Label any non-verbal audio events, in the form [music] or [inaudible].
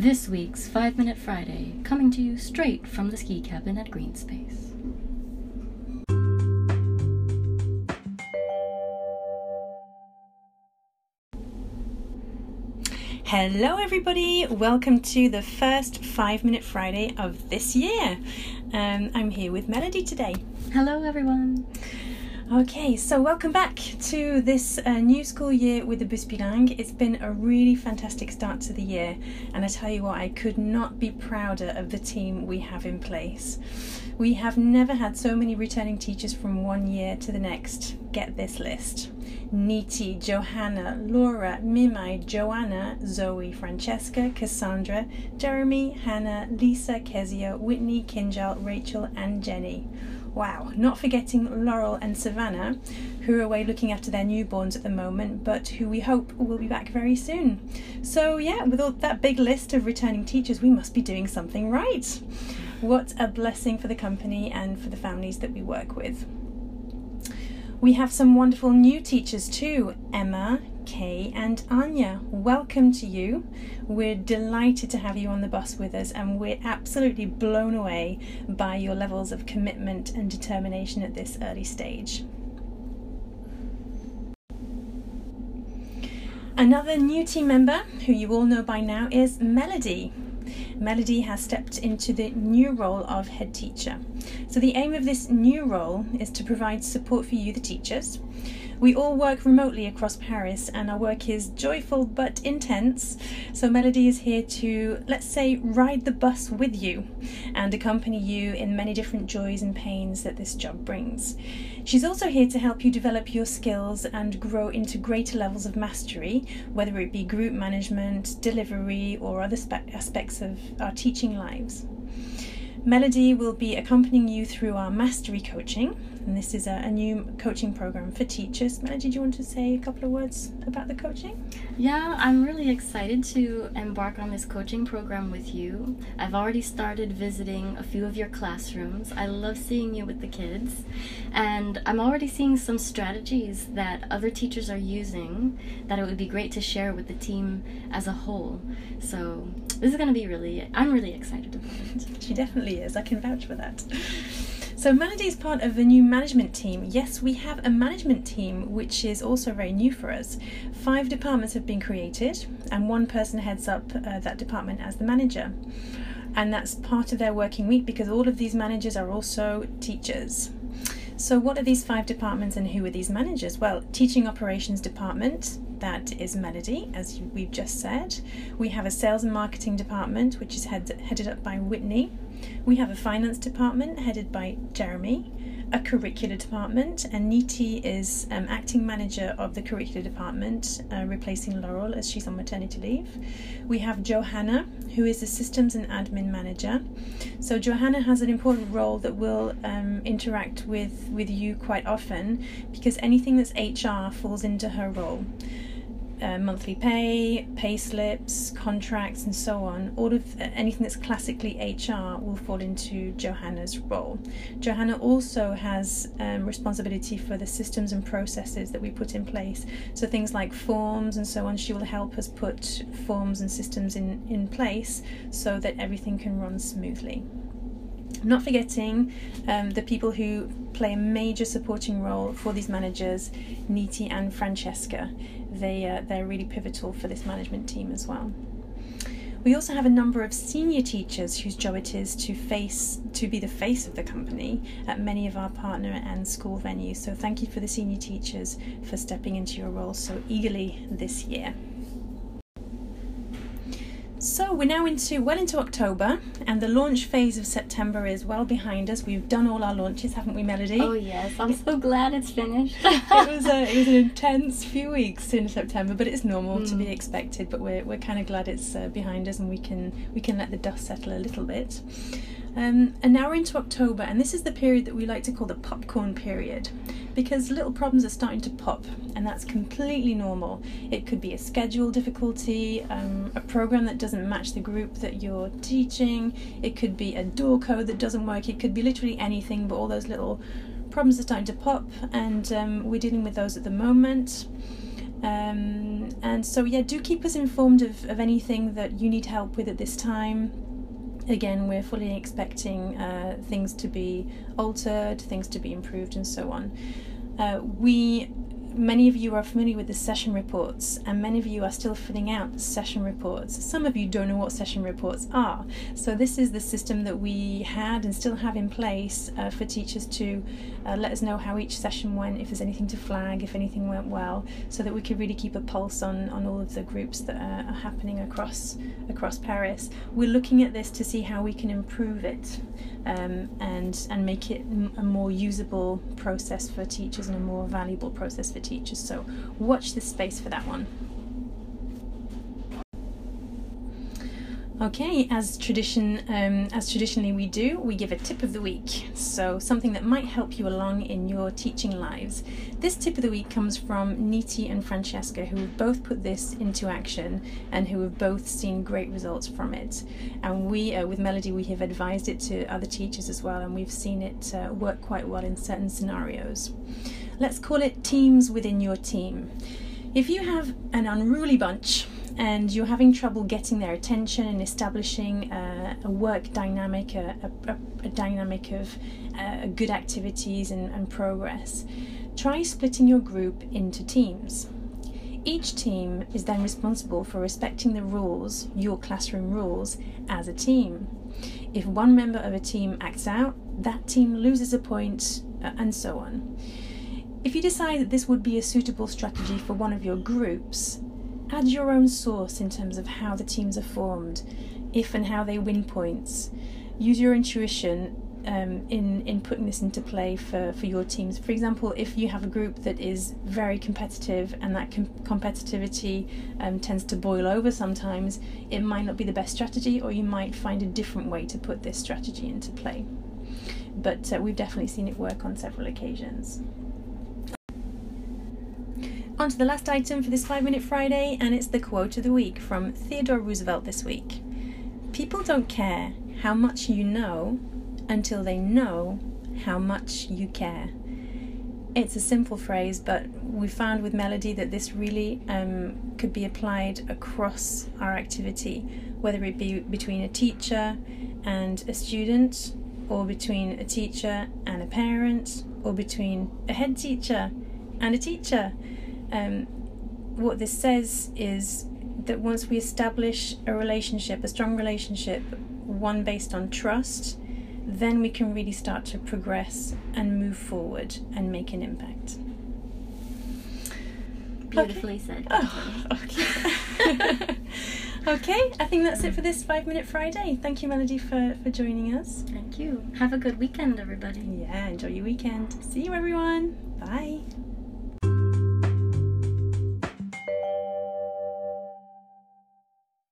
this week's 5 Minute Friday, coming to you straight from the ski cabin at Greenspace. Hello, everybody. Welcome to the first five minute Friday of this year. Um, I'm here with Melody today. Hello, everyone. Okay, so welcome back to this uh, new school year with the Bus Bilingue. It's been a really fantastic start to the year, and I tell you what, I could not be prouder of the team we have in place. We have never had so many returning teachers from one year to the next. Get this list Niti, Johanna, Laura, Mimai, Joanna, Zoe, Francesca, Cassandra, Jeremy, Hannah, Lisa, Kezia, Whitney, Kinjal, Rachel, and Jenny. Wow, not forgetting Laurel and Savannah, who are away looking after their newborns at the moment, but who we hope will be back very soon. So, yeah, with all that big list of returning teachers, we must be doing something right. What a blessing for the company and for the families that we work with. We have some wonderful new teachers too Emma, Kay, and Anya. Welcome to you. We're delighted to have you on the bus with us, and we're absolutely blown away by your levels of commitment and determination at this early stage. Another new team member, who you all know by now, is Melody. Melody has stepped into the new role of head teacher. So, the aim of this new role is to provide support for you, the teachers. We all work remotely across Paris, and our work is joyful but intense. So, Melody is here to, let's say, ride the bus with you and accompany you in many different joys and pains that this job brings. She's also here to help you develop your skills and grow into greater levels of mastery, whether it be group management, delivery, or other spe- aspects of our teaching lives. Melody will be accompanying you through our mastery coaching, and this is a, a, new coaching program for teachers. Melody, do you want to say a couple of words about the coaching? Yeah, I'm really excited to embark on this coaching program with you. I've already started visiting a few of your classrooms. I love seeing you with the kids, and I'm already seeing some strategies that other teachers are using that it would be great to share with the team as a whole. So, this is going to be really, I'm really excited about it. She definitely is. I can vouch for that. So, Melody is part of the new management team. Yes, we have a management team, which is also very new for us. Five departments have been created, and one person heads up uh, that department as the manager. And that's part of their working week because all of these managers are also teachers. So, what are these five departments and who are these managers? Well, Teaching Operations Department, that is Melody, as we've just said. We have a Sales and Marketing Department, which is head, headed up by Whitney. We have a Finance Department headed by Jeremy a curricular department, and Niti is um, acting manager of the curricular department, uh, replacing Laurel as she's on maternity leave. We have Johanna, who is the systems and admin manager. So Johanna has an important role that will um, interact with with you quite often because anything that's HR falls into her role uh, monthly pay, pay slips, contracts, and so on, all of uh, anything that's classically HR will fall into Johanna's role. Johanna also has um, responsibility for the systems and processes that we put in place. So things like forms and so on, she will help us put forms and systems in, in place so that everything can run smoothly. Not forgetting um, the people who play a major supporting role for these managers, Niti and Francesca. They, uh, they're really pivotal for this management team as well. We also have a number of senior teachers whose job it is to face to be the face of the company at many of our partner and school venues. So thank you for the senior teachers for stepping into your role so eagerly this year. So we're now into well into October, and the launch phase of September is well behind us. We've done all our launches, haven't we, Melody? Oh yes, I'm so glad it's finished. it was a [laughs] it was an intense few weeks in September, but it's normal mm. to be hmm. expected. But we're we're kind of glad it's uh, behind us, and we can we can let the dust settle a little bit. Um, and now we're into October, and this is the period that we like to call the popcorn period because little problems are starting to pop, and that's completely normal. It could be a schedule difficulty, um, a program that doesn't match the group that you're teaching, it could be a door code that doesn't work, it could be literally anything, but all those little problems are starting to pop, and um, we're dealing with those at the moment. Um, and so, yeah, do keep us informed of, of anything that you need help with at this time. Again, we're fully expecting uh, things to be altered, things to be improved, and so on. Uh, we many of you are familiar with the session reports, and many of you are still filling out session reports. Some of you don't know what session reports are. So, this is the system that we had and still have in place uh, for teachers to uh, let us know how each session went, if there's anything to flag, if anything went well, so that we could really keep a pulse on, on all of the groups that are, are happening across across Paris. We're looking at this to see how we can improve it um, and and make it a more usable process for teachers and a more valuable process for teachers. So watch this space for that one. Okay, as tradition, um, as traditionally we do, we give a tip of the week. So something that might help you along in your teaching lives. This tip of the week comes from Niti and Francesca, who have both put this into action and who have both seen great results from it. And we, uh, with Melody, we have advised it to other teachers as well, and we've seen it uh, work quite well in certain scenarios. Let's call it teams within your team. If you have an unruly bunch and you're having trouble getting their attention and establishing uh, a work dynamic, a, a, a dynamic of uh, good activities and, and progress, try splitting your group into teams. Each team is then responsible for respecting the rules, your classroom rules, as a team. If one member of a team acts out, that team loses a point, uh, and so on. If you decide that this would be a suitable strategy for one of your groups, add your own source in terms of how the teams are formed, if and how they win points. Use your intuition um, in in putting this into play for, for your teams. For example, if you have a group that is very competitive and that com- competitivity um, tends to boil over sometimes, it might not be the best strategy, or you might find a different way to put this strategy into play. But uh, we've definitely seen it work on several occasions. On to the last item for this 5 Minute Friday, and it's the quote of the week from Theodore Roosevelt this week. People don't care how much you know until they know how much you care. It's a simple phrase, but we found with Melody that this really um, could be applied across our activity, whether it be between a teacher and a student, or between a teacher and a parent, or between a head teacher and a teacher um, what this says is that once we establish a relationship, a strong relationship, one based on trust, then we can really start to progress and move forward and make an impact. Beautifully okay. said. Oh, okay. [laughs] okay, I think that's it for this five minute Friday. Thank you, Melody, for, for joining us. Thank you. Have a good weekend, everybody. Yeah, enjoy your weekend. See you, everyone. Bye.